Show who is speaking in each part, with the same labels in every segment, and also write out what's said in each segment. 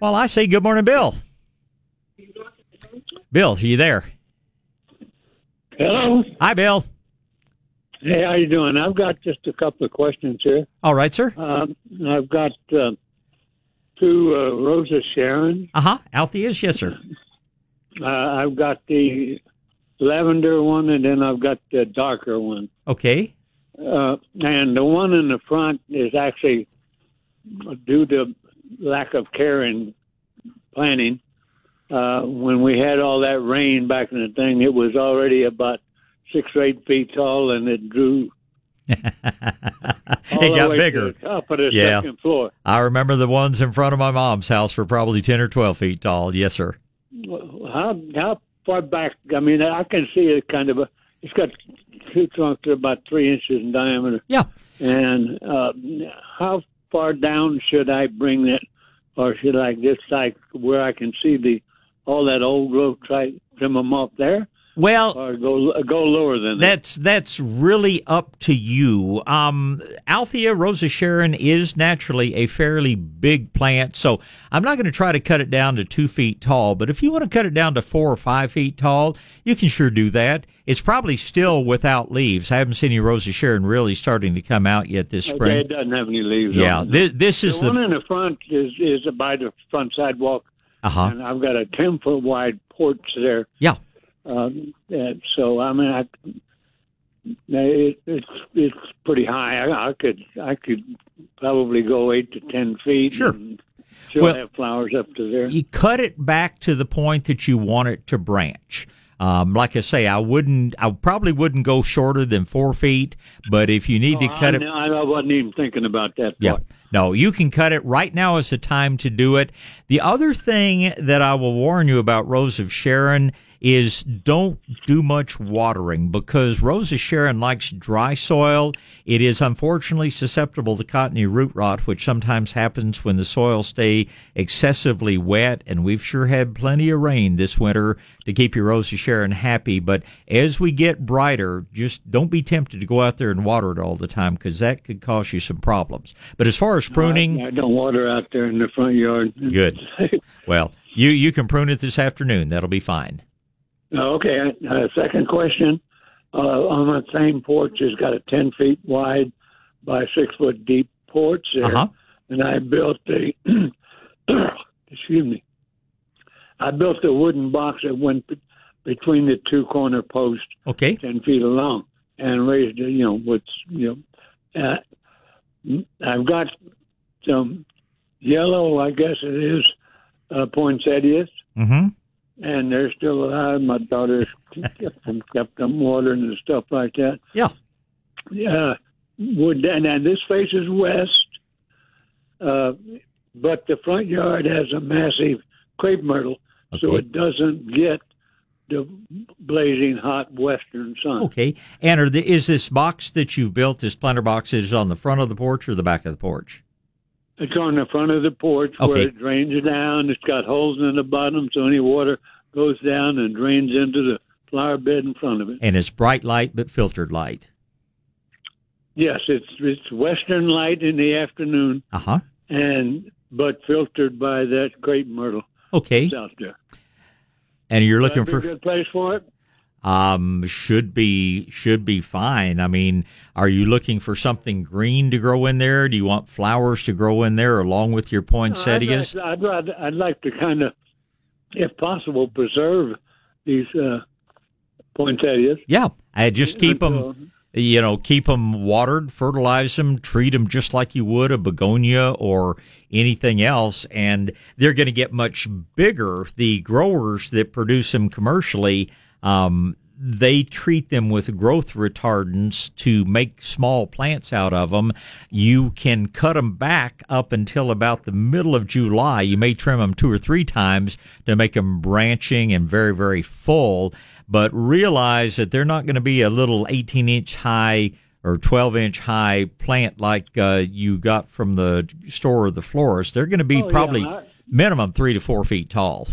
Speaker 1: Well, I say good morning, Bill. Bill, are you there?
Speaker 2: Hello.
Speaker 1: Hi, Bill.
Speaker 2: Hey, how you doing? I've got just a couple of questions here.
Speaker 1: All right, sir.
Speaker 2: Um, I've got uh, two uh, Rosa Sharon.
Speaker 1: Uh huh. Althea's, yes, sir.
Speaker 2: Uh, I've got the lavender one, and then I've got the darker one.
Speaker 1: Okay.
Speaker 2: Uh, and the one in the front is actually due to lack of care and planning. Uh, when we had all that rain back in the thing, it was already about six or eight feet tall, and it grew.
Speaker 1: it got bigger.
Speaker 2: top of the
Speaker 1: Yeah.
Speaker 2: second floor.
Speaker 1: I remember the ones in front of my mom's house were probably 10 or 12 feet tall. Yes, sir.
Speaker 2: How how far back? I mean, I can see it kind of. A, it's got two trunks that are about three inches in diameter.
Speaker 1: Yeah.
Speaker 2: And uh, how far down should I bring it, or should I just like where I can see the all that old growth? Try trim them off there,
Speaker 1: Well,
Speaker 2: or go go lower than that.
Speaker 1: That's that's really up to you. Um, Althea Rosa Sharon is naturally a fairly big plant, so I'm not going to try to cut it down to two feet tall. But if you want to cut it down to four or five feet tall, you can sure do that. It's probably still without leaves. I haven't seen any Rosa Sharon really starting to come out yet this
Speaker 2: Okay,
Speaker 1: spring.
Speaker 2: it doesn't have any leaves.
Speaker 1: Yeah, this, this is
Speaker 2: the one in the front is is by the front sidewalk,
Speaker 1: uh huh.
Speaker 2: and I've got a ten foot wide porch there.
Speaker 1: Yeah.
Speaker 2: Um, so I mean, I, it, it's it's pretty high. I, I could I could probably go eight to ten feet.
Speaker 1: Sure.
Speaker 2: And still
Speaker 1: Well-
Speaker 2: have flowers up to there.
Speaker 1: you cut it back to the point that you want it to branch. Um, like I say, I wouldn't, I probably wouldn't go shorter than four feet. But if you need to cut
Speaker 2: I,
Speaker 1: it,
Speaker 2: I wasn't even thinking about that.
Speaker 1: yeah,
Speaker 2: part.
Speaker 1: no, you can cut it right now. Is the time to do it. The other thing that I will warn you about Rose of Sharon is don't do much watering because Rosa Sharon likes dry soil. It is unfortunately susceptible to cottony root rot, which sometimes happens when the soil stay excessively wet. And we've sure had plenty of rain this winter to keep your Rosa Sharon happy. But as we get brighter, just don't be tempted to go out there and water it all the time because that could cause you some problems. But as far as pruning,
Speaker 2: I, I don't water out there in the front yard.
Speaker 1: Good. well, you you can prune it this afternoon. That'll be fine.
Speaker 2: Okay. Uh, second question. Uh, on that same porch, has got a ten feet wide by six foot deep porch there.
Speaker 1: Uh huh.
Speaker 2: and I built a excuse me. I built a wooden box that went be- between the two corner posts,
Speaker 1: Okay.
Speaker 2: ten feet long, and raised it. You know, with you know, uh, I've got some yellow, I guess it is, uh, poinsettias,
Speaker 1: Mm-hmm.
Speaker 2: And they're still alive. My daughters kept them, kept them watering and stuff like that.
Speaker 1: Yeah.
Speaker 2: Yeah, would and, and this faces west, uh, but the front yard has a massive crepe myrtle, so it doesn't get the blazing hot western sun.
Speaker 1: Okay. And are the, is this box that you've built, this planter box, is on the front of the porch or the back of the porch?
Speaker 2: It's on the front of the porch where it drains down. It's got holes in the bottom, so any water goes down and drains into the flower bed in front of it.
Speaker 1: And it's bright light but filtered light.
Speaker 2: Yes, it's it's western light in the afternoon,
Speaker 1: Uh huh.
Speaker 2: and but filtered by that crepe myrtle
Speaker 1: Okay.
Speaker 2: that's out there.
Speaker 1: And you're looking
Speaker 2: That'd
Speaker 1: for
Speaker 2: a good place for it.
Speaker 1: Um should be should be fine. I mean, are you looking for something green to grow in there? Do you want flowers to grow in there along with your poinsettias?
Speaker 2: I'd, I'd, I'd, I'd like to kind of, if possible, preserve these uh, poinsettias.
Speaker 1: Yeah, I just keep them. you know, keep them watered, fertilize them, treat them just like you would a begonia or anything else, and they're going to get much bigger. The growers that produce them commercially, um, they treat them with growth retardants to make small plants out of them. You can cut them back up until about the middle of July. You may trim them two or three times to make them branching and very, very full but realize that they're not going to be a little 18 inch high or 12 inch high plant like uh, you got from the store or the florist. They're going to be
Speaker 2: Oh, yeah,
Speaker 1: probably
Speaker 2: I-
Speaker 1: minimum three to four feet tall.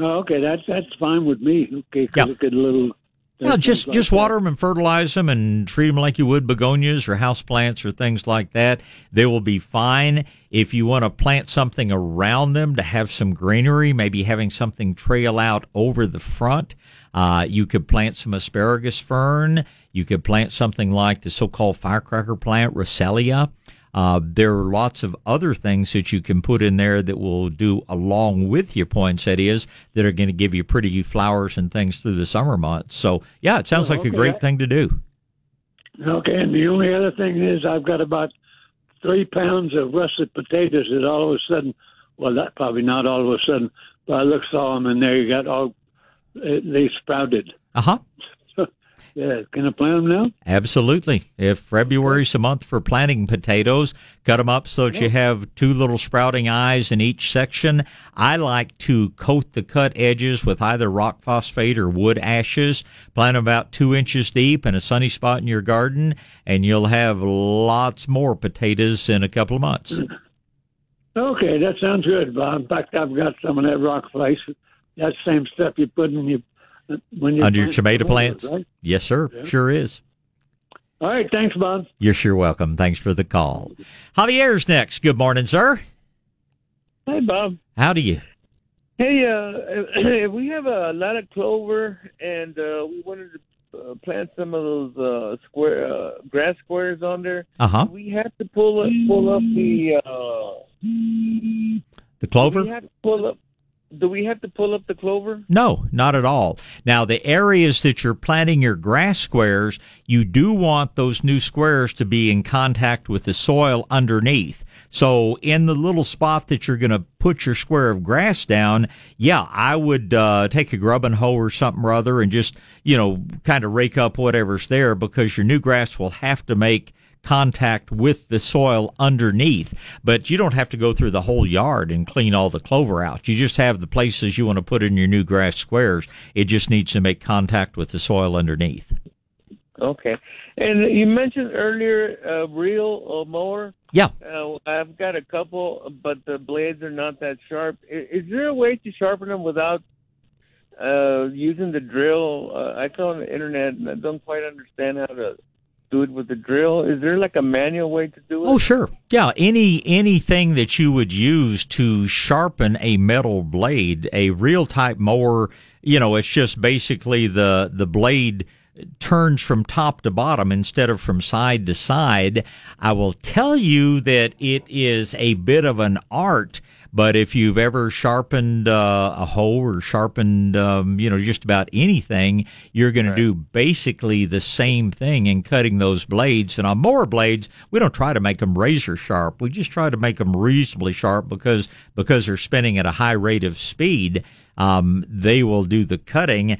Speaker 2: Oh, okay, that's that's fine with me. Okay, 'cause
Speaker 1: Yeah.
Speaker 2: a little
Speaker 1: Well, just like just that. water them and fertilize them and treat them like you would begonias or houseplants or things like that. They will be fine. If you want to plant something around them to have some greenery, maybe having something trail out over the front, uh, you could plant some asparagus fern. You could plant something like the so-called firecracker plant, Russelia. Uh, there are lots of other things that you can put in there that will do along with your poinsettias that are going to give you pretty flowers and things through the summer months. So, yeah, it sounds oh, like okay. a great thing to do.
Speaker 2: Okay, and the only other thing is I've got about three pounds of russet potatoes that all of a sudden, well, that probably not all of a sudden, but I looked saw them and there you got all they sprouted.
Speaker 1: Uh huh.
Speaker 2: Yeah, can I plant them now?
Speaker 1: Absolutely. If February's a month for planting potatoes, cut them up so that yeah. you have two little sprouting eyes in each section. I like to coat the cut edges with either rock phosphate or wood ashes. Plant them about two inches deep in a sunny spot in your garden, and you'll have lots more potatoes in a couple of months.
Speaker 2: Okay, that sounds good, Bob. In fact, I've got some of that rock phosphate. That same stuff you put in your
Speaker 1: under your tomato plants. Right? Yes, sir. Yeah. Sure is.
Speaker 2: All right. Thanks, Bob.
Speaker 1: You're sure welcome. Thanks for the call. Javier's next. Good morning, sir.
Speaker 3: Hi, Bob.
Speaker 1: How do you?
Speaker 3: Hey, uh, we have a lot of clover, and uh, we wanted to uh, plant some of those uh, square uh, grass squares on there.
Speaker 1: Uh huh.
Speaker 3: We have to pull up, pull up the uh,
Speaker 1: the clover.
Speaker 3: We have to pull up do we have to pull up the clover?
Speaker 1: No, not at all. Now, the areas that you're planting your grass squares, you do want those new squares to be in contact with the soil underneath. So, in the little spot that you're going to put your square of grass down, yeah, I would uh, take a grubbing hoe or something or other and just, you know, kind of rake up whatever's there because your new grass will have to make contact with the soil underneath. But you don't have to go through the whole yard and clean all the clover out. You just have the places you want to put in your new grass squares. It just needs to make contact with the soil underneath.
Speaker 3: Okay. And you mentioned earlier a uh, reel uh, mower.
Speaker 1: Yeah.
Speaker 3: Uh, I've got a couple, but the blades are not that sharp. Is, is there a way to sharpen them without uh, using the drill? Uh, I saw on the internet, and I don't quite understand how to do it with the drill? Is there like a manual way to do it?
Speaker 1: Oh, sure. Yeah, any anything that you would use to sharpen a metal blade, a reel type mower, you know, it's just basically the the blade turns from top to bottom instead of from side to side. I will tell you that it is a bit of an art but if you've ever sharpened uh, a hoe or sharpened, um, you know, just about anything, you're going right. to do basically the same thing in cutting those blades. And on mower blades, we don't try to make them razor sharp. We just try to make them reasonably sharp because because they're spinning at a high rate of speed. Um, they will do the cutting.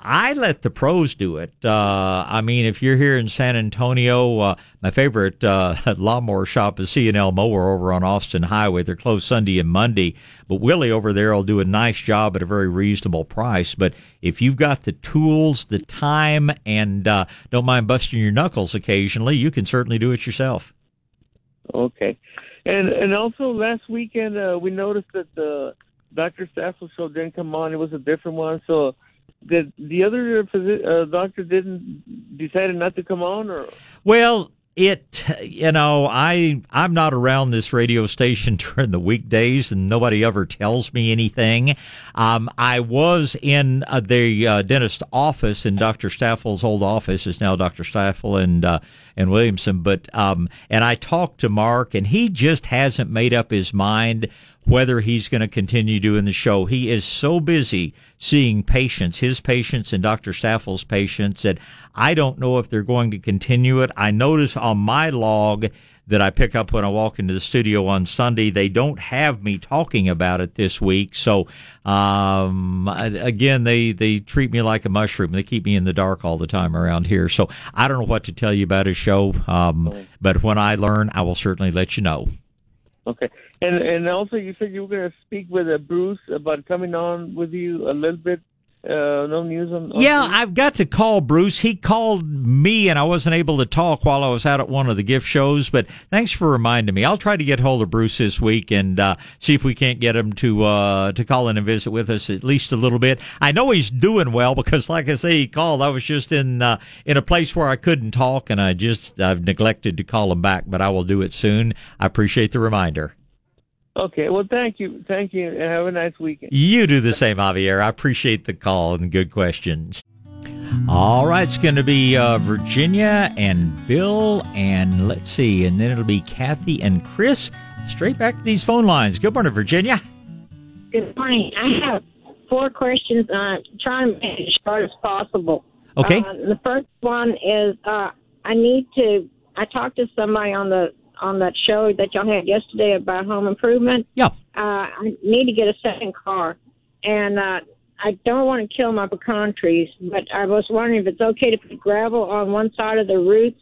Speaker 1: I let the pros do it. Uh, I mean, if you're here in San Antonio, uh, my favorite uh, lawnmower shop is C&L Mower over on Austin Highway. They're closed Sunday and Monday, but Willie over there will do a nice job at a very reasonable price. But if you've got the tools, the time, and uh, don't mind busting your knuckles occasionally, you can certainly do it yourself.
Speaker 3: Okay, and and also last weekend uh, we noticed that the Dr. Staffel show didn't come on. It was a different one, so did the other uh, doctor didn't decided not to come on or?
Speaker 1: Well it you know i i'm not around this radio station during the weekdays and nobody ever tells me anything. Um i was in uh, the uh, dentist office in dr staffel's old office is now dr staffel and uh and williamson but um and i talked to mark and he just hasn't made up his mind whether he's going to continue doing the show. He is so busy seeing patients, his patients and Dr. Staffel's patients, that I don't know if they're going to continue it. I notice on my log that I pick up when I walk into the studio on Sunday, they don't have me talking about it this week. So, um, again, they, they treat me like a mushroom. They keep me in the dark all the time around here. So I don't know what to tell you about his show. Um, but when I learn, I will certainly let you know.
Speaker 3: Okay. And and also, you said you were going to speak with uh, Bruce about coming on with you a little bit Uh, no news on. on
Speaker 1: Yeah, I've got to call Bruce. He called me, and I wasn't able to talk while I was out at one of the gift shows. But thanks for reminding me. I'll try to get hold of Bruce this week and uh, see if we can't get him to uh, to call in and visit with us at least a little bit. I know he's doing well because, like I say, he called. I was just in uh, in a place where I couldn't talk, and I just I've neglected to call him back. But I will do it soon. I appreciate the reminder.
Speaker 3: Okay. Well, thank you. Thank you. And have a nice weekend.
Speaker 1: You do the same, Javier. I appreciate the call and good questions. All right, it's going to be uh, Virginia and Bill, and let's see, and then it'll be Kathy and Chris. Straight back to these phone lines. Good morning, Virginia.
Speaker 4: Good morning. I have four questions. I'm trying to make it as short as possible.
Speaker 1: Okay.
Speaker 4: Uh, the first one is uh, I need to. I talked to somebody on the on that show that y'all had yesterday about home improvement.
Speaker 1: Yeah.
Speaker 4: Uh, I need to get a second car, and uh, I don't want to kill my pecan trees, but I was wondering if it's okay to put gravel on one side of the roots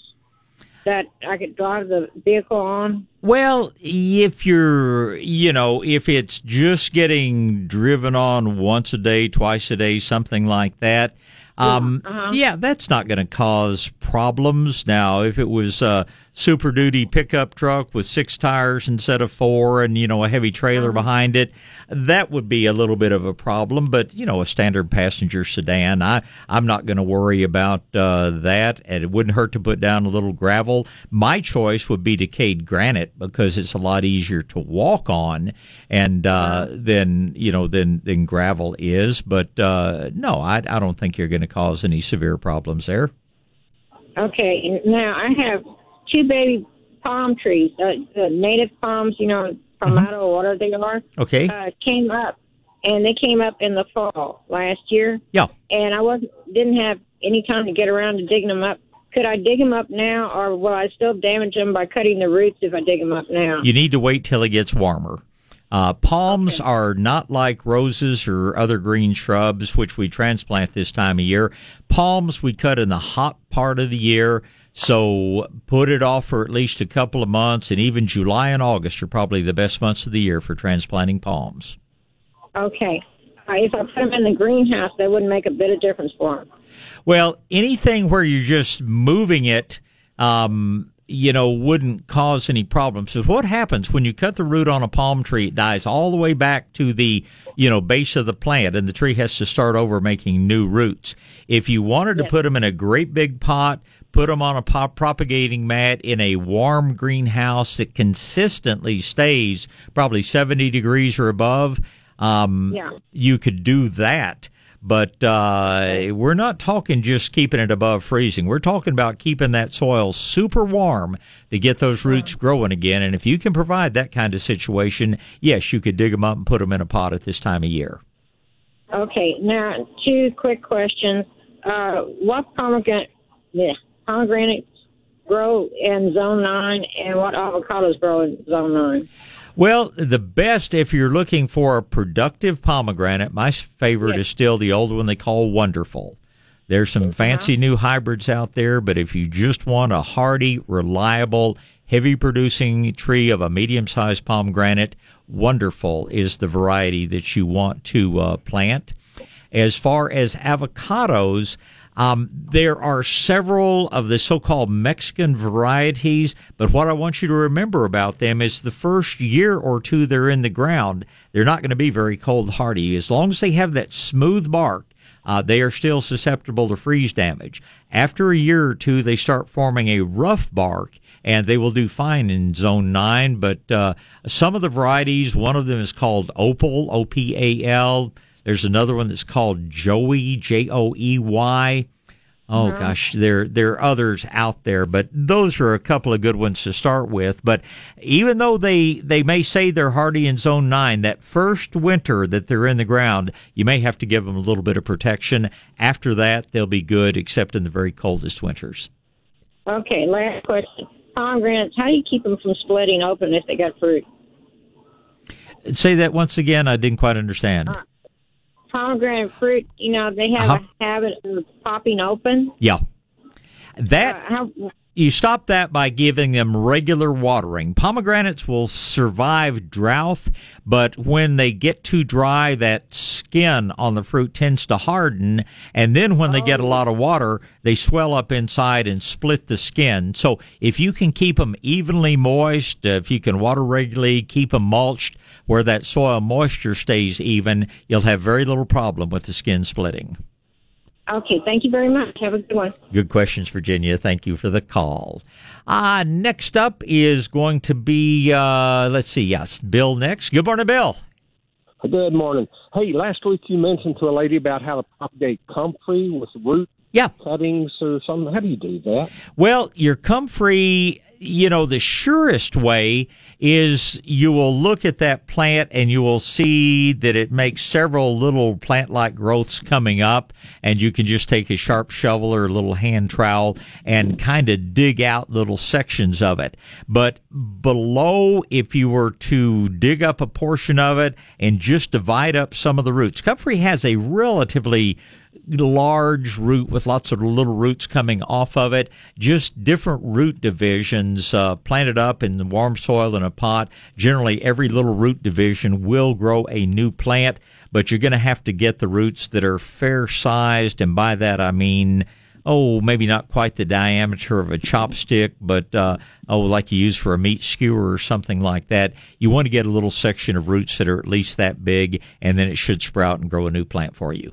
Speaker 4: that I could drive the vehicle on.
Speaker 1: Well, if you're, you know, if it's just getting driven on once a day, twice a day, something like that, um,
Speaker 4: Yeah, uh-huh.
Speaker 1: yeah, that's not going to cause problems. Now, if it was a super duty pickup truck with six tires instead of four and, you know, a heavy trailer behind it, that would be a little bit of a problem. But, you know, a standard passenger sedan, I, I'm not going to worry about uh, that. And it wouldn't hurt to put down a little gravel. My choice would be decayed granite because it's a lot easier to walk on and uh, than, you know, than, than gravel is. But uh, no, I, I don't think you're going to cause any severe problems there.
Speaker 4: Okay, now I have two baby palm trees, uh, the native palms, you know, from out of water they are,
Speaker 1: Okay.
Speaker 4: uh, came up, and they came up in the fall last year,
Speaker 1: Yeah.
Speaker 4: and I wasn't didn't have any time to get around to digging them up. Could I dig them up now, or will I still damage them by cutting the roots if I dig them up now?
Speaker 1: You need to wait till it gets warmer. Uh, palms are not like roses or other green shrubs, which we transplant this time of year. Palms we cut in the hot part of the year, so put it off for at least a couple of months, and even July and August are probably the best months of the year for transplanting palms.
Speaker 4: Okay. If I put them in the greenhouse, that wouldn't make a bit of difference for them.
Speaker 1: Well, anything where you're just moving it, um, you know, wouldn't cause any problems. So what happens when you cut the root on a palm tree? It dies all the way back to the, you know, base of the plant, and the tree has to start over making new roots. If you wanted to
Speaker 4: Yes.
Speaker 1: put them in a great big pot, put them on a pop propagating mat in a warm greenhouse that consistently stays probably 70 degrees or above, um,
Speaker 4: Yeah.
Speaker 1: you could do that. But uh, we're not talking just keeping it above freezing. We're talking about keeping that soil super warm to get those roots growing again. And if you can provide that kind of situation, yes, you could dig them up and put them in a pot at this time of year.
Speaker 4: Okay, now two quick questions. Uh, what pomegranate, yeah, pomegranates grow in zone nine, and what avocados grow in zone nine?
Speaker 1: Well, the best if you're looking for a productive pomegranate, my favorite
Speaker 4: Yes.
Speaker 1: is still the old one they call Wonderful. There's some fancy new hybrids out there, but if you just want a hardy, reliable, heavy producing tree of a medium sized pomegranate, Wonderful is the variety that you want to uh, plant. As far as avocados, um, there are several of the so-called Mexican varieties, but what I want you to remember about them is the first year or two they're in the ground, they're not going to be very cold hardy. As long as they have that smooth bark, uh, they are still susceptible to freeze damage. After a year or two, they start forming a rough bark, and they will do fine in zone 9. But uh, some of the varieties, one of them is called Opal, O P A L. There's another one that's called Joey, J O E Y. Oh uh-huh. gosh, there there are others out there, but those are a couple of good ones to start with. But even though they they may say they're hardy in zone nine, that first winter that they're in the ground, you may have to give them a little bit of protection. After that, they'll be good, except in the very coldest winters.
Speaker 4: Okay, last question. Pomegranates, how do you keep them from splitting open if they got fruit?
Speaker 1: Say that once again. I didn't quite understand.
Speaker 4: Uh, Pomegranate fruit, you know, they have
Speaker 1: Uh-huh.
Speaker 4: a habit of popping open.
Speaker 1: Yeah, that
Speaker 4: Uh, how
Speaker 1: you stop that by giving them regular watering. Pomegranates will survive drought, but when they get too dry, that skin on the fruit tends to harden, and then when they get a
Speaker 3: Oh.
Speaker 1: lot of water, they swell up inside and split the skin. So if you can keep them evenly moist, uh, if you can water regularly, keep them mulched where that soil moisture stays even, you'll have very little problem with the skin splitting.
Speaker 4: Okay, thank you very much. Have a good one.
Speaker 1: Good questions, Virginia. Thank you for the call. Uh, next up is going to be, uh, let's see, yes, Bill next. Good morning, Bill.
Speaker 5: Good morning. Hey, last week you mentioned to a lady about how to propagate comfrey with root
Speaker 1: Yeah.
Speaker 5: cuttings or something. How do you do that?
Speaker 1: Well, your comfrey, you know, the surest way is you will look at that plant and you will see that it makes several little plant like growths coming up and you can just take a sharp shovel or a little hand trowel and kind of dig out little sections of it. But below, if you were to dig up a portion of it and just divide up some of the roots, comfrey has a relatively large root with lots of little roots coming off of it. Just different root divisions uh, planted up in the warm soil in a pot. Generally, every little root division will grow a new plant, but you're going to have to get the roots that are fair sized, and by that I mean. Oh, maybe not quite the diameter of a chopstick, but uh, oh, like you use for a meat skewer or something like that. You want to get a little section of roots that are at least that big, and then it should sprout and grow a new plant for you.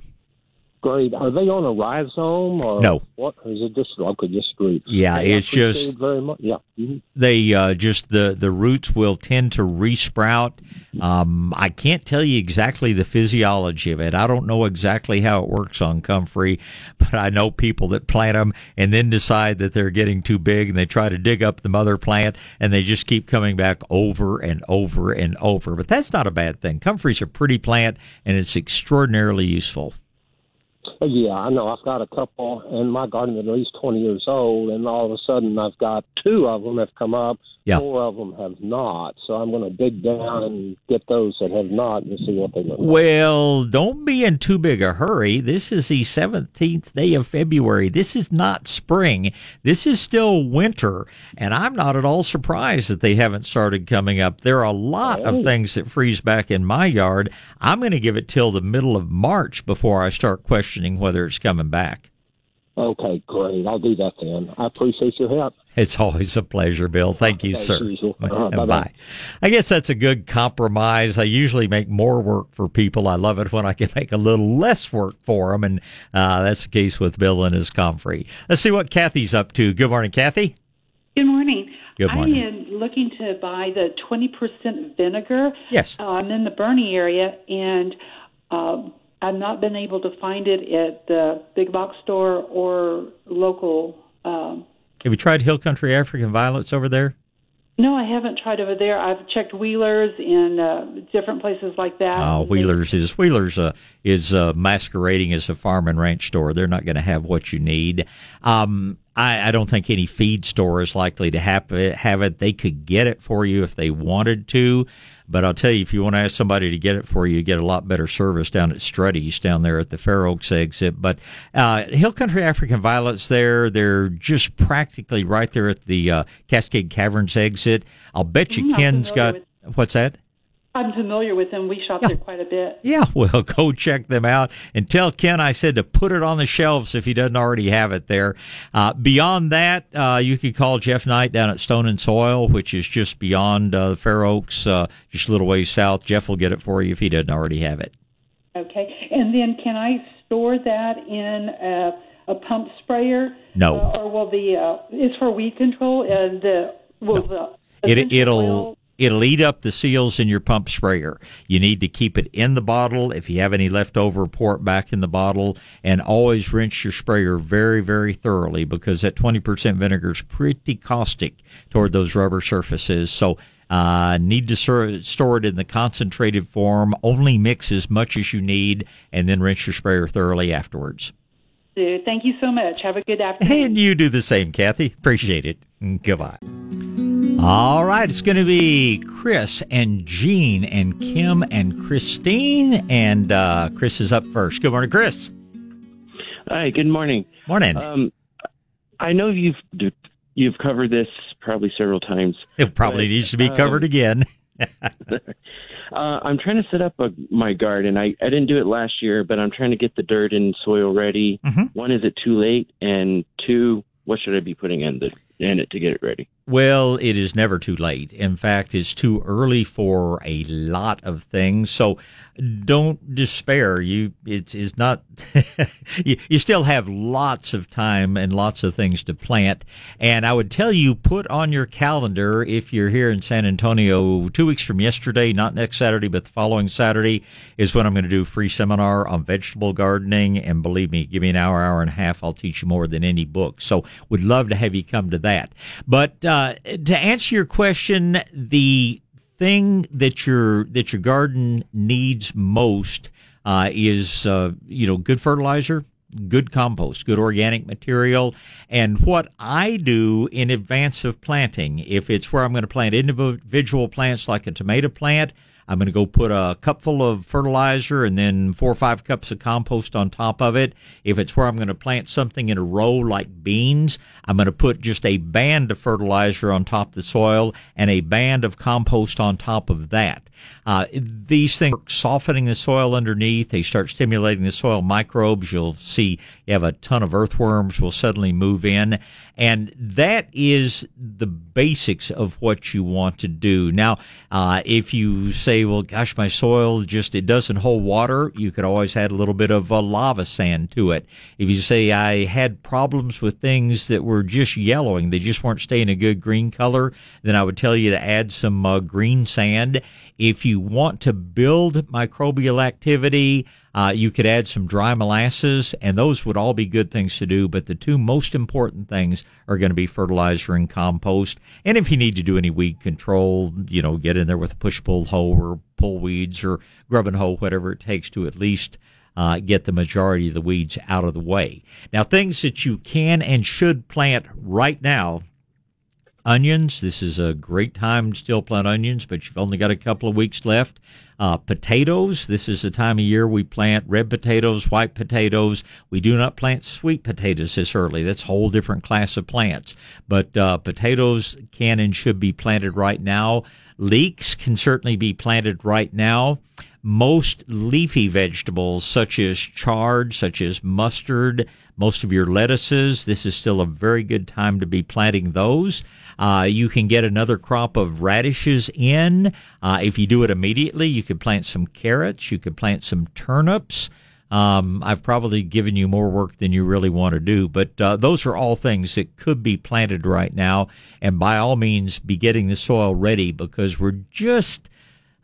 Speaker 5: Great. Are they on a rhizome or
Speaker 1: No.
Speaker 5: What is it just okay? Just roots.
Speaker 1: Yeah, it's just-
Speaker 5: very much. Yeah. hmm
Speaker 1: they uh, just the the roots will tend to resprout. Um, I can't tell you exactly the physiology of it. I don't know exactly how it works on comfrey, but I know people that plant them and then decide that they're getting too big and they try to dig up the mother plant and they just keep coming back over and over and over. But that's not a bad thing. Comfrey's a pretty plant and it's extraordinarily useful.
Speaker 5: Uh, yeah, I know. I've got a couple in my garden that are at least 20 years old, and all of a sudden I've got two of them have come up.
Speaker 1: Yeah.
Speaker 5: Four of them have not. So I'm going to dig down and get those that have not and see what they look like.
Speaker 1: Well, don't be in too big a hurry. This is the 17th day of February. This is not spring. This is still winter. And I'm not at all surprised that they haven't started coming up. There are a lot of things that freeze back in my yard. I'm going to give it till the middle of March before I start questioning whether it's coming back.
Speaker 5: Okay, great. I'll do that then. I appreciate your help.
Speaker 1: It's always a pleasure, Bill. Thank you,
Speaker 5: As
Speaker 1: sir.
Speaker 5: Uh-huh, bye-bye.
Speaker 1: Bye. I guess that's a good compromise. I usually make more work for people. I love it when I can make a little less work for them, and uh, that's the case with Bill and his comfrey. Let's see what Kathy's up to. Good morning, Kathy.
Speaker 6: Good morning.
Speaker 1: Good morning.
Speaker 6: I am looking to buy the 20% vinegar.
Speaker 1: Yes.
Speaker 6: Uh, I'm in the Boerne area, and uh, I've not been able to find it at the big box store or local. Um,
Speaker 1: Have you tried Hill Country African Violets over there?
Speaker 6: no, I haven't tried over there. I've checked Wheelers and uh, different places like that.
Speaker 1: Uh, Wheelers is Wheelers uh, is uh, masquerading as a farm and ranch store. They're not going to have what you need. Um, I, I don't think any feed store is likely to have it, have it. They could get it for you if they wanted to, but I'll tell you, if you want to ask somebody to get it for you, you get a lot better service down at Struddy's down there at the Fair Oaks exit. But uh, Hill Country African Violets there, they're just practically right there at the uh, Cascade Caverns exit. I'll bet you Ken's
Speaker 6: Ken's
Speaker 1: got what's that?
Speaker 6: I'm familiar with them. We shop
Speaker 1: Yeah.
Speaker 6: there quite a bit.
Speaker 1: Yeah, well, go check them out and tell Ken I said to put it on the shelves if he doesn't already have it there. Uh, beyond that, uh, you could call Jeff Knight down at Stone and Soil, which is just beyond uh, the Fair Oaks, uh, just a little ways south. Jeff will get it for you if he doesn't already have it.
Speaker 6: Okay. And then can I store that in a, a pump sprayer?
Speaker 1: No.
Speaker 6: Uh, or will the, uh, it's for weed control and the, will the
Speaker 1: it, it'll it'll eat up the seals in your pump sprayer. You need to keep it in the bottle. If you have any leftover, pour it back in the bottle, and always rinse your sprayer very, very thoroughly because that 20% vinegar is pretty caustic toward those rubber surfaces. So. Uh, need to store, store it in the concentrated form. Only mix as much as you need, and then rinse your sprayer thoroughly afterwards.
Speaker 6: Thank you so much. Have a good afternoon.
Speaker 1: And you do the same, Kathy. Appreciate it. Goodbye. All right, it's going to be Chris and Jean and Kim and Christine, and uh, Chris is up first. Good morning, Chris.
Speaker 7: Hi, good morning.
Speaker 1: Morning.
Speaker 7: Um, I know you've you've covered this probably several times.
Speaker 1: It probably
Speaker 7: But,
Speaker 1: needs to be
Speaker 7: um,
Speaker 1: covered again.
Speaker 7: Uh, I'm trying to set up a, my garden. I, I didn't do it last year, but I'm trying to get the dirt and soil ready.
Speaker 1: Mhm.
Speaker 7: One, is it too late? And two, what should I be putting in the in it to get it ready?
Speaker 1: Well, it is never too late. In fact, it's too early for a lot of things. So don't despair. You it's is not you, you still have lots of time and lots of things to plant. And I would tell you put on your calendar if you're here in San Antonio 2 weeks from yesterday, not next Saturday, but the following Saturday is when I'm going to do free seminar on vegetable gardening and believe me, give me an hour, hour and a half, I'll teach you more than any book. So would love to have you come to that. But uh, to answer your question, the thing that your that your garden needs most uh, is uh, you know good fertilizer, good compost, good organic material, and what I do in advance of planting. If it's where I'm going to plant individual plants like a tomato plant. I'm going to go put a cupful of fertilizer and then four or five cups of compost on top of it. If it's where I'm going to plant something in a row like beans, I'm going to put just a band of fertilizer on top of the soil and a band of compost on top of that. Uh, these things are softening the soil underneath. They start stimulating the soil microbes. You'll see you have a ton of earthworms will suddenly move in. And that is the basics of what you want to do. Now, uh, if you say, well, gosh, my soil just, it doesn't hold water, you could always add a little bit of uh, lava sand to it. If you say, I had problems with things that were just yellowing, they just weren't staying a good green color, then I would tell you to add some uh, green sand. If you want to build microbial activity, uh, you could add some dry molasses, and those would all be good things to do. But the two most important things are going to be fertilizer and compost. And if you need to do any weed control, you know, get in there with a push pull hoe or pull weeds or grubbing hoe, whatever it takes to at least uh, get the majority of the weeds out of the way. Now, things that you can and should plant right now onions. This is a great time to still plant onions, but you've only got a couple of weeks left. Uh, potatoes. This is the time of year we plant red potatoes, white potatoes. We do not plant sweet potatoes this early. That's a whole different class of plants. But uh, potatoes can and should be planted right now. Leeks can certainly be planted right now. Most leafy vegetables, such as chard, such as mustard, most of your lettuces, this is still a very good time to be planting those. Uh, you can get another crop of radishes in. Uh, if you do it immediately, you could plant some carrots. You could plant some turnips. Um, I've probably given you more work than you really want to do, but uh, those are all things that could be planted right now. And by all means, be getting the soil ready because we're just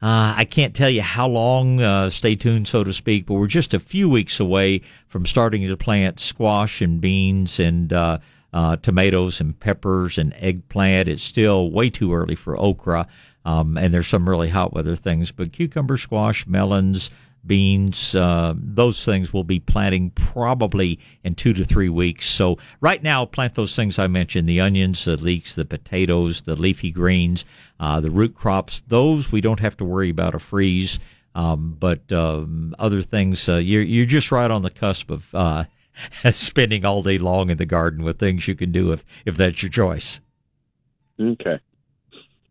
Speaker 1: uh, I can't tell you how long, uh, stay tuned, so to speak, but we're just a few weeks away from starting to plant squash and beans and uh, uh, tomatoes and peppers and eggplant. It's still way too early for okra, um, and there's some really hot weather things, but cucumber, squash, melons, beans, uh, those things we'll be planting probably in two to three weeks. So right now, plant those things I mentioned: the onions, the leeks, the potatoes, the leafy greens, uh, the root crops. Those we don't have to worry about a freeze. Um, but um, other things, uh, you're you're just right on the cusp of uh, spending all day long in the garden with things you can do if if that's your choice.
Speaker 7: Okay.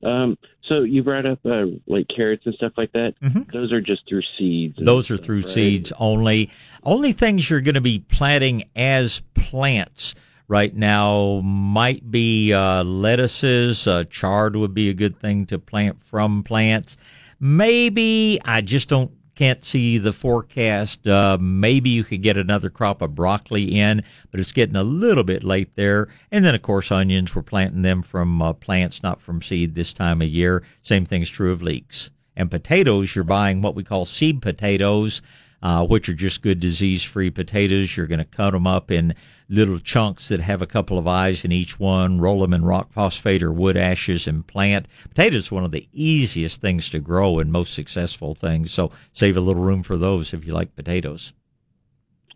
Speaker 7: Um, so you brought up uh, like carrots and stuff like that.
Speaker 1: Mhm.
Speaker 7: Those are just through seeds.
Speaker 1: Those are
Speaker 7: stuff,
Speaker 1: through
Speaker 7: right?
Speaker 1: seeds only. Only things you're going to be planting as plants right now might be uh, lettuces. Uh, chard would be a good thing to plant from plants. Maybe I just don't can't see the forecast. Uh, maybe you could get another crop of broccoli in, but it's getting a little bit late there. And then, of course, onions. We're planting them from uh, plants, not from seed this time of year. Same thing's true of leeks. And potatoes, you're buying what we call seed potatoes, uh, which are just good disease-free potatoes. You're going to cut them up in little chunks that have a couple of eyes in each one. Roll them in rock phosphate or wood ashes and plant. Potatoes is one of the easiest things to grow and most successful things. So save a little room for those if you like potatoes.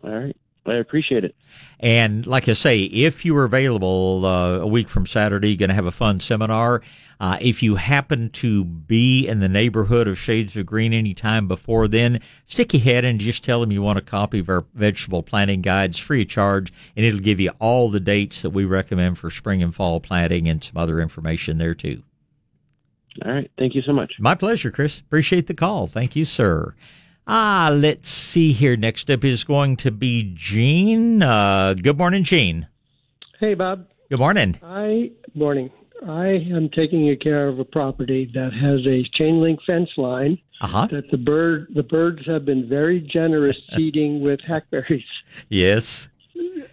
Speaker 7: All right. I appreciate it.
Speaker 1: And like I say, if you are available uh, a week from Saturday, going to have a fun seminar. Uh, if you happen to be in the neighborhood of Shades of Green anytime before then, stick your head and just tell them you want a copy of our vegetable planting guides free of charge, and it'll give you all the dates that we recommend for spring and fall planting and some other information there too.
Speaker 7: All right. Thank you so much.
Speaker 1: My pleasure, Chris. Appreciate the call. Thank you, sir. Ah, let's see here. Next up is going to be Gene. Uh, good morning, Gene.
Speaker 8: Hey, Bob.
Speaker 1: Good morning.
Speaker 8: I morning. I am taking care of a property that has a chain link fence line
Speaker 1: Uh-huh.
Speaker 8: that the bird the birds have been very generous feeding with hackberries.
Speaker 1: Yes.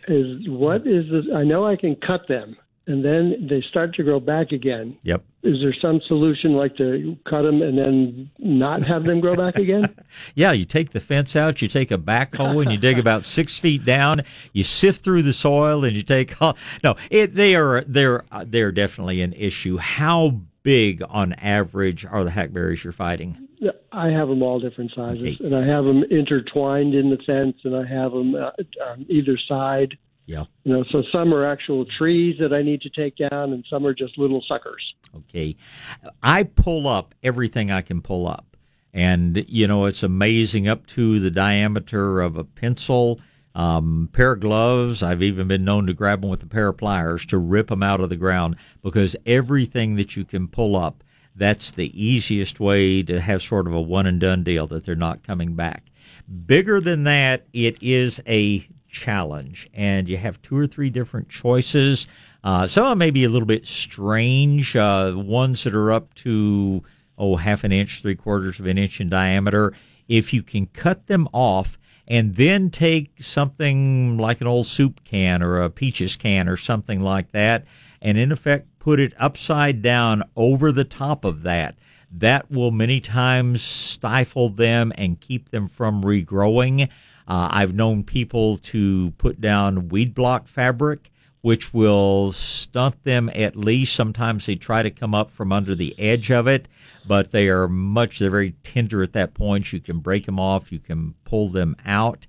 Speaker 8: Is what is this? I know I can cut them, and then they start to grow back again.
Speaker 1: Yep.
Speaker 8: Is there some solution like to cut them and then not have them grow back again?
Speaker 1: Yeah, you take the fence out, you take a backhoe, and you dig about six feet down. You sift through the soil, and you take. No, it, they are they're they're definitely an issue. How big on average are the hackberries you're fighting?
Speaker 8: I have them all different sizes, and I have them intertwined in the fence, and I have them uh, on either side.
Speaker 1: Yeah.
Speaker 8: You know, so some are actual trees that I need to take down, and some are just little suckers.
Speaker 1: Okay. I pull up everything I can pull up. And, you know, it's amazing up to the diameter of a pencil. Um, pair of gloves. I've even been known to grab them with a pair of pliers to rip them out of the ground because everything that you can pull up, that's the easiest way to have sort of a one and done deal that they're not coming back. Bigger than that, it is a challenge, and you have two or three different choices. Uh, some of them may be a little bit strange. Uh, ones that are up to oh half an inch, three quarters of an inch in diameter. If you can cut them off and then take something like an old soup can or a peaches can or something like that, and in effect put it upside down over the top of that. That will many times stifle them and keep them from regrowing. Uh, I've known people to put down weed block fabric, which will stunt them at least. Sometimes they try to come up from under the edge of it, but they are much, they're very tender at that point. You can break them off, you can pull them out.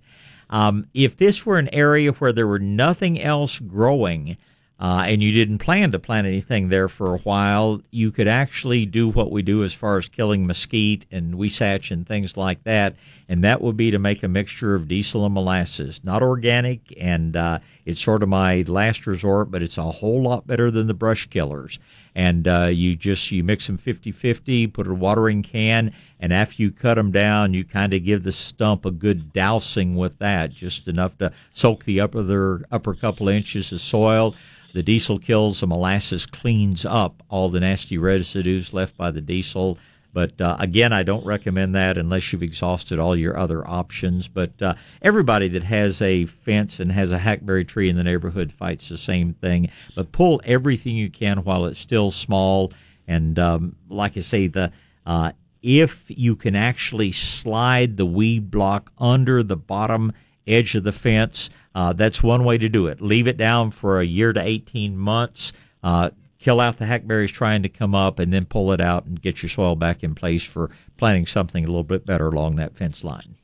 Speaker 1: Um, if this were an area where there were nothing else growing, uh, and you didn't plan to plant anything there for a while, you could actually do what we do as far as killing mesquite and huisache and things like that, and that would be to make a mixture of diesel and molasses. Not organic, and uh, it's sort of my last resort, but it's a whole lot better than the brush killers. And uh, you just you mix them 50-50, put a watering can, and after you cut them down, you kind of give the stump a good dousing with that, just enough to soak the upper upper couple inches of soil. The diesel kills, the molasses cleans up all the nasty residues left by the diesel. But uh, again, I don't recommend that unless you've exhausted all your other options. But uh, everybody that has a fence and has a hackberry tree in the neighborhood fights the same thing. But pull everything you can while it's still small. And um, like I say, the uh, if you can actually slide the weed block under the bottom edge of the fence, uh, that's one way to do it. Leave it down for a year to 18 months. Uh, kill out the hackberries trying to come up, and then pull it out and get your soil back in place for planting something a little bit better along that fence line.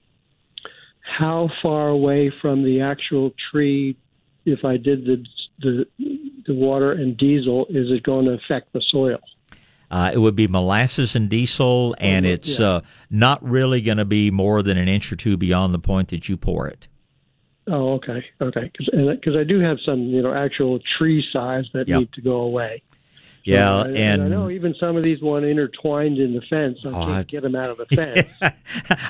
Speaker 8: How far away from the actual tree, if I did the the, the water and diesel, is it going to affect the soil?
Speaker 1: Uh, it would be molasses and diesel, and
Speaker 8: Oh,
Speaker 1: it's
Speaker 8: yeah.
Speaker 1: uh, not really going to be more than an inch or two beyond the point that you pour it.
Speaker 8: Oh, okay, okay. Because I do have some, you know, actual tree size that
Speaker 1: Yep.
Speaker 8: need to go away.
Speaker 1: Yeah,
Speaker 8: I,
Speaker 1: and
Speaker 8: I know even some of these one intertwined in the fence. I
Speaker 1: Oh,
Speaker 8: can't
Speaker 1: I-
Speaker 8: get them out of the fence.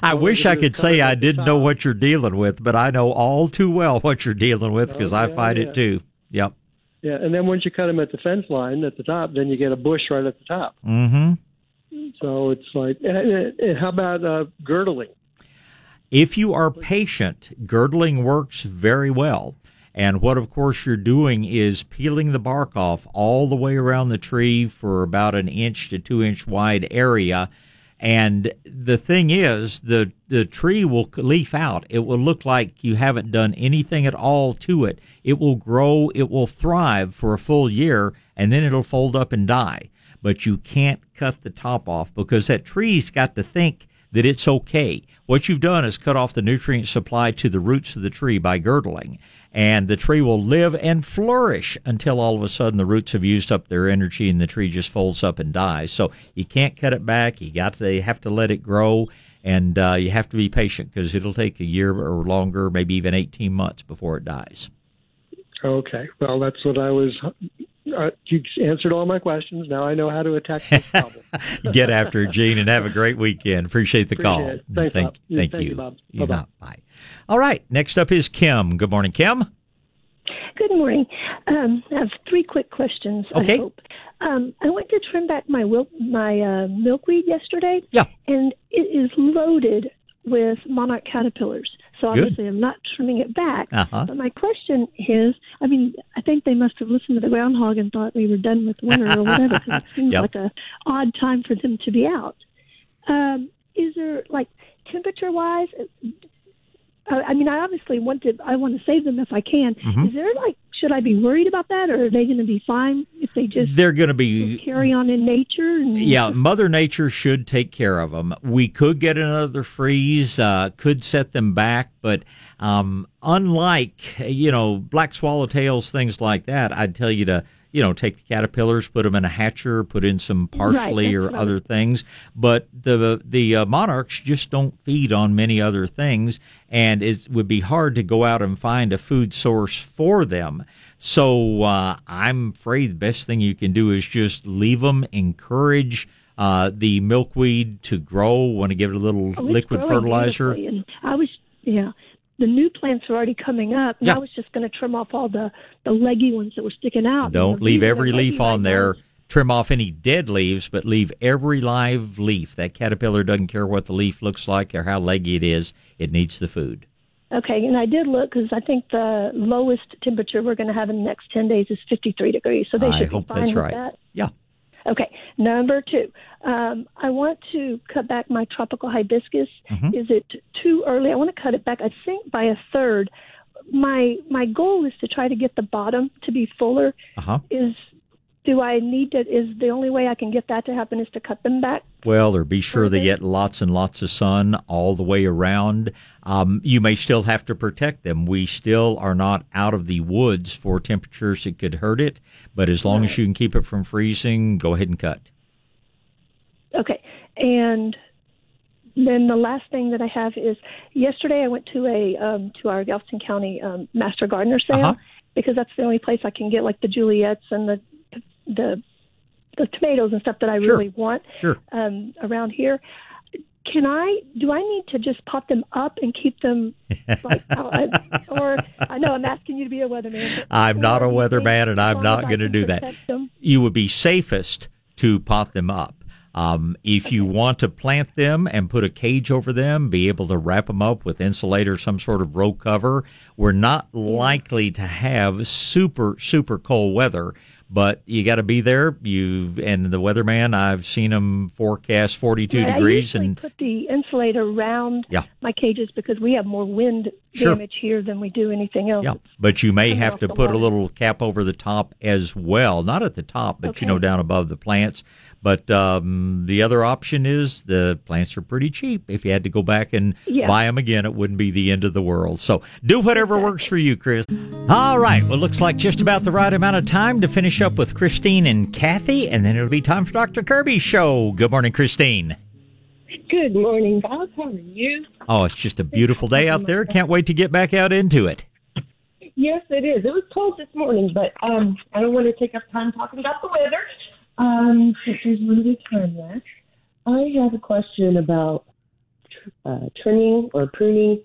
Speaker 1: I
Speaker 8: All
Speaker 1: wish I could say I didn't know what you're dealing with, but I know all too well what you're dealing with because
Speaker 8: Oh,
Speaker 1: I fight
Speaker 8: yeah.
Speaker 1: it too. Yep.
Speaker 8: yeah, and then once you cut them at the fence line at the top, then you get a bush right at the top.
Speaker 1: Mm-hmm.
Speaker 8: So it's like, and, and- and how about uh, girdling?
Speaker 1: If you are patient, girdling works very well. And what, of course, you're doing is peeling the bark off all the way around the tree for about an inch to two inch wide area. And the thing is, the the tree will leaf out. It will look like you haven't done anything at all to it. It will grow. It will thrive for a full year, and then it'll fold up and die. But you can't cut the top off because that tree's got to think that it's okay. What you've done is cut off the nutrient supply to the roots of the tree by girdling. And the tree will live and flourish until all of a sudden the roots have used up their energy and the tree just folds up and dies. So you can't cut it back. You got to you have to let it grow and uh, you have to be patient because it'll take a year or longer, maybe even 18 months before it dies.
Speaker 8: Okay. Well, that's what I was. Uh, you answered all my questions. Now I know how to attack this problem.
Speaker 1: Get after it, Gene, and have a great weekend. Appreciate the
Speaker 8: Appreciate
Speaker 1: call.
Speaker 8: it. Thanks,
Speaker 1: thank,
Speaker 8: Bob.
Speaker 1: thank
Speaker 8: Thank
Speaker 1: you.
Speaker 8: you, Bob.
Speaker 1: You
Speaker 8: Bye-bye.
Speaker 1: Bye. All right. Next up is Kim. Good morning, Kim.
Speaker 9: Good morning. Um, I have three quick questions.
Speaker 1: Okay.
Speaker 9: I hope. Um, I went to trim back my wil- my uh, milkweed yesterday.
Speaker 1: Yeah.
Speaker 9: And it is loaded with monarch caterpillars. So
Speaker 1: Good.
Speaker 9: obviously I'm not trimming it back.
Speaker 1: Uh-huh.
Speaker 9: But my question is, I mean, I think they must have listened to the groundhog and thought we were done with winter or whatever. 'cause it seems
Speaker 1: Yep.
Speaker 9: like a odd time for them to be out. Um, is there like temperature wise? I I mean, I obviously want to. I want to save them if I can.
Speaker 1: Mhm.
Speaker 9: Is there like, should I be worried about that, or are they going to be fine if they just
Speaker 1: They're going to be
Speaker 9: carry on in nature? And
Speaker 1: Yeah, Mother Nature should take care of them. We could get another freeze, uh, could set them back, but um, unlike you know black swallowtails, things like that, I'd tell you to you know take the caterpillars, put them in a hatcher, put in some parsley
Speaker 9: Right,
Speaker 1: or
Speaker 9: right.
Speaker 1: other things. But the the uh, monarchs just don't feed on many other things, and it would be hard to go out and find a food source for them. So uh, I'm afraid the best thing you can do is just leave them, encourage uh, the milkweed to grow. Want to give it a little
Speaker 9: Oh,
Speaker 1: liquid fertilizer.
Speaker 9: And I was, yeah, the new plants are already coming up, and
Speaker 1: Yeah.
Speaker 9: I was just going to trim off all the the leggy ones that were sticking out.
Speaker 1: Don't leave every leaf on
Speaker 9: right
Speaker 1: there.
Speaker 9: now.
Speaker 1: Trim off any dead leaves, but leave every live leaf. That caterpillar doesn't care what the leaf looks like or how leggy it is. It needs the food.
Speaker 9: Okay, and I did look because I think the lowest temperature we're going to have in the next ten days is 53 degrees, so they
Speaker 1: I
Speaker 9: should be fine
Speaker 1: that's
Speaker 9: with
Speaker 1: right.
Speaker 9: that.
Speaker 1: Yeah.
Speaker 9: Okay, number two, um, I want to cut back my tropical hibiscus.
Speaker 1: Mhm.
Speaker 9: Is it too early? I want to cut it back. I think by a third. My my goal is to try to get the bottom to be fuller.
Speaker 1: Uh huh.
Speaker 9: Is do I need to? Is the only way I can get that to happen is to cut them back?
Speaker 1: Well, or be sure they get lots and lots of sun all the way around. Um, you may still have to protect them. We still are not out of the woods for temperatures that could hurt it, but as long as you can keep it from freezing, go ahead and cut.
Speaker 9: Okay, and then the last thing that I have is yesterday I went to a um, to our Galveston County um, Master Gardener sale
Speaker 1: Uh-huh.
Speaker 9: because that's the only place I can get like the Juliets and the the the tomatoes and stuff that I
Speaker 1: Sure.
Speaker 9: really want
Speaker 1: Sure.
Speaker 9: um, around here. Can I? Do I need to just pop them up and keep them like? or I know I'm asking you to be a weatherman.
Speaker 1: I'm not a
Speaker 9: or do you think
Speaker 1: weatherman, and I'm not going to do that.
Speaker 9: them-
Speaker 1: you would be safest to pot them up. Um, if you want to plant them and put a cage over them, be able to wrap them up with insulator, some sort of row cover, we're not likely to have super, super cold weather. But you got to be there. You and the weatherman. I've seen them forecast 42
Speaker 9: Right, I
Speaker 1: degrees,
Speaker 9: usually
Speaker 1: and
Speaker 9: put the insulator around
Speaker 1: Yeah.
Speaker 9: my cages because we have more wind
Speaker 1: Sure.
Speaker 9: damage here than we do anything else.
Speaker 1: yeah. But you may have to put a little cap over the top as well. Not at the top, but you know down above the plants. But um, the other option is the plants are pretty cheap. If you had to go back and
Speaker 9: Yeah.
Speaker 1: buy them again, it wouldn't be the end of the world. So do whatever works for you, Chris. All right. Well, looks like just about the right amount of time to finish up with Christine and Kathy, and then it'll be time for Dr. Kirby's show. Good morning, Christine.
Speaker 10: Good morning, Bob. How are you?
Speaker 1: Oh, it's just a beautiful day out there. Can't wait to get back out into it.
Speaker 10: Yes, it is. It was cold this morning, but um, I don't want to take up time talking about the weather. Um, limited time left, I have a question about uh, trimming or pruning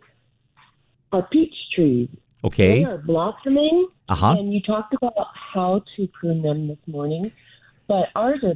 Speaker 10: our peach trees.
Speaker 1: Okay.
Speaker 10: They are blossoming,
Speaker 1: Uh huh.
Speaker 10: and you talked about how to prune them this morning, but ours are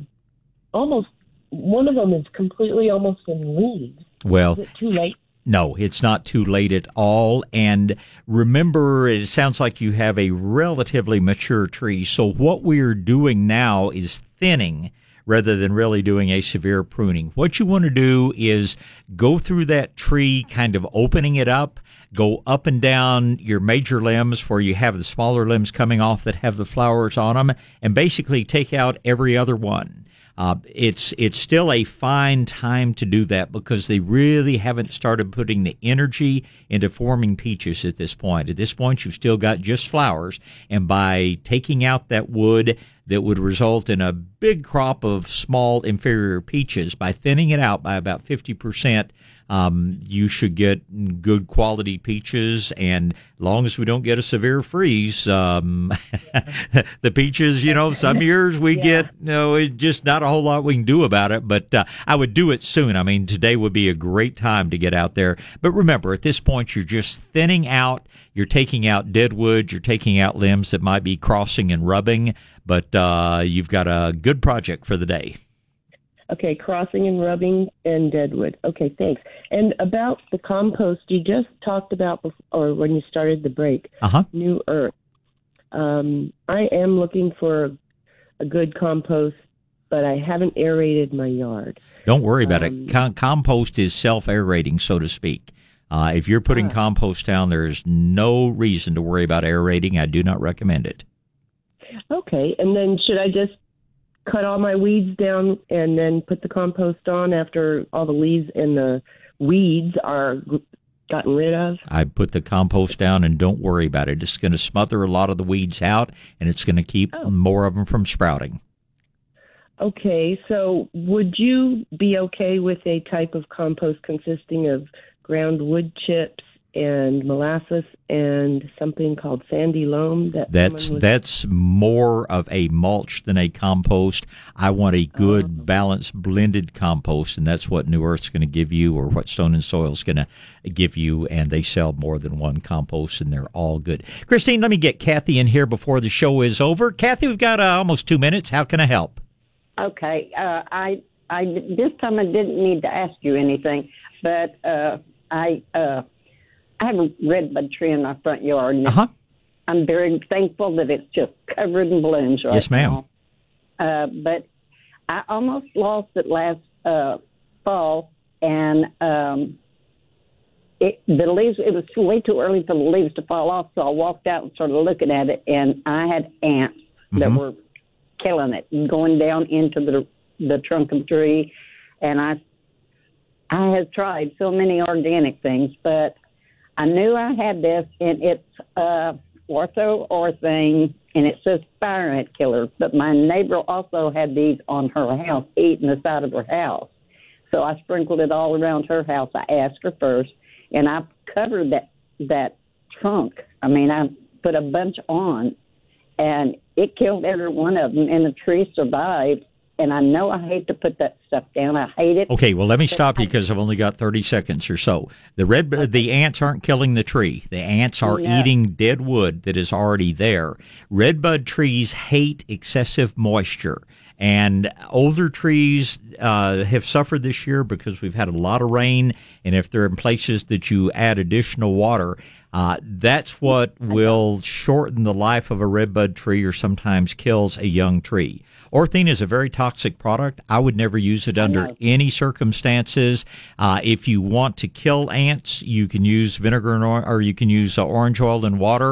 Speaker 10: almost. One of them is completely almost in leaves.
Speaker 1: Well,
Speaker 10: Is it too late?
Speaker 1: No, it's not too late at all. And remember, it sounds like you have a relatively mature tree. So what we're doing now is thinning rather than really doing a severe pruning. What you want to do is go through that tree, kind of opening it up, go up and down your major limbs where you have the smaller limbs coming off that have the flowers on them, and basically take out every other one. Uh, it's it's still a fine time to do that because they really haven't started putting the energy into forming peaches at this point. At this point, you've still got just flowers, and by taking out that wood that would result in a big crop of small inferior peaches, by thinning it out by about fifty percent um, you should get good quality peaches, and long as we don't get a severe freeze, um, the peaches, you know, some years we yeah. get, you know, it's just not a whole lot we can do about it. But uh, I would do it soon. I mean, today would be a great time to get out there. But remember, at this point, you're just thinning out. You're taking out dead wood. You're taking out limbs that might be crossing and rubbing. But uh, you've got a good project for the day.
Speaker 10: Okay, crossing and rubbing and deadwood. Okay, thanks. And about the compost you just talked about, before, or when you started the break,
Speaker 1: uh-huh.
Speaker 10: New Earth. Um, I am looking for a good compost, but I haven't aerated my yard.
Speaker 1: Don't worry about um, it. Com- compost is self aerating, so to speak. Uh, if you're putting uh, compost down, there is no reason to worry about aerating. I do not recommend it.
Speaker 10: Okay, and then should I just cut all my weeds down and then put the compost on after all the leaves and the weeds are gotten rid of.
Speaker 1: I put the compost down and don't worry about it. It's going to smother a lot of the weeds out and it's going to keep oh. more of them from sprouting.
Speaker 10: Okay, so would you be okay with a type of compost consisting of ground wood chips and molasses and something called sandy loam. That
Speaker 1: that's that's more of a mulch than a compost. I want a good oh. balanced blended compost, and that's what New Earth's going to give you, or what Stone and Soil is going to give you. And they sell more than one compost, and they're all good. Christine, let me get Kathy in here before the show is over. Kathy, we've got uh, almost two minutes. How can I help?
Speaker 11: Okay, uh, I I this time I didn't need to ask you anything, but uh, I. Uh, I have a redbud tree in my front yard. And
Speaker 1: uh-huh.
Speaker 11: I'm very thankful that it's just covered in blooms right now.
Speaker 1: yes, ma'am.
Speaker 11: now. Uh, but I almost lost it last uh, fall, and um, it, the leaves. It was way too early for the leaves to fall off, so I walked out and started looking at it, and I had ants mm-hmm. that were killing it, going down into the the trunk of the tree, and I I have tried so many organic things, but I knew I had this, and it's uh, ortho Orthene, and it says fire ant killer. But my neighbor also had these on her house, eating the side of her house. So I sprinkled it all around her house. I asked her first, and I covered that that trunk. I mean, I put a bunch on, and it killed every one of them, and the tree survived and I know I hate to put that stuff down. I hate it.
Speaker 1: Okay, well, let me stop you because I've only got 30 seconds or so. The red, okay. the ants aren't killing the tree. The ants are no. eating dead wood that is already there. Redbud trees hate excessive moisture. And older trees uh, have suffered this year because we've had a lot of rain. And if they're in places that you add additional water, uh, that's what will shorten the life of a redbud tree or sometimes kills a young tree. Orthene is a very toxic product. I would never use it under any circumstances. Uh, if you want to kill ants, you can use vinegar and or, or you can use uh, orange oil and water.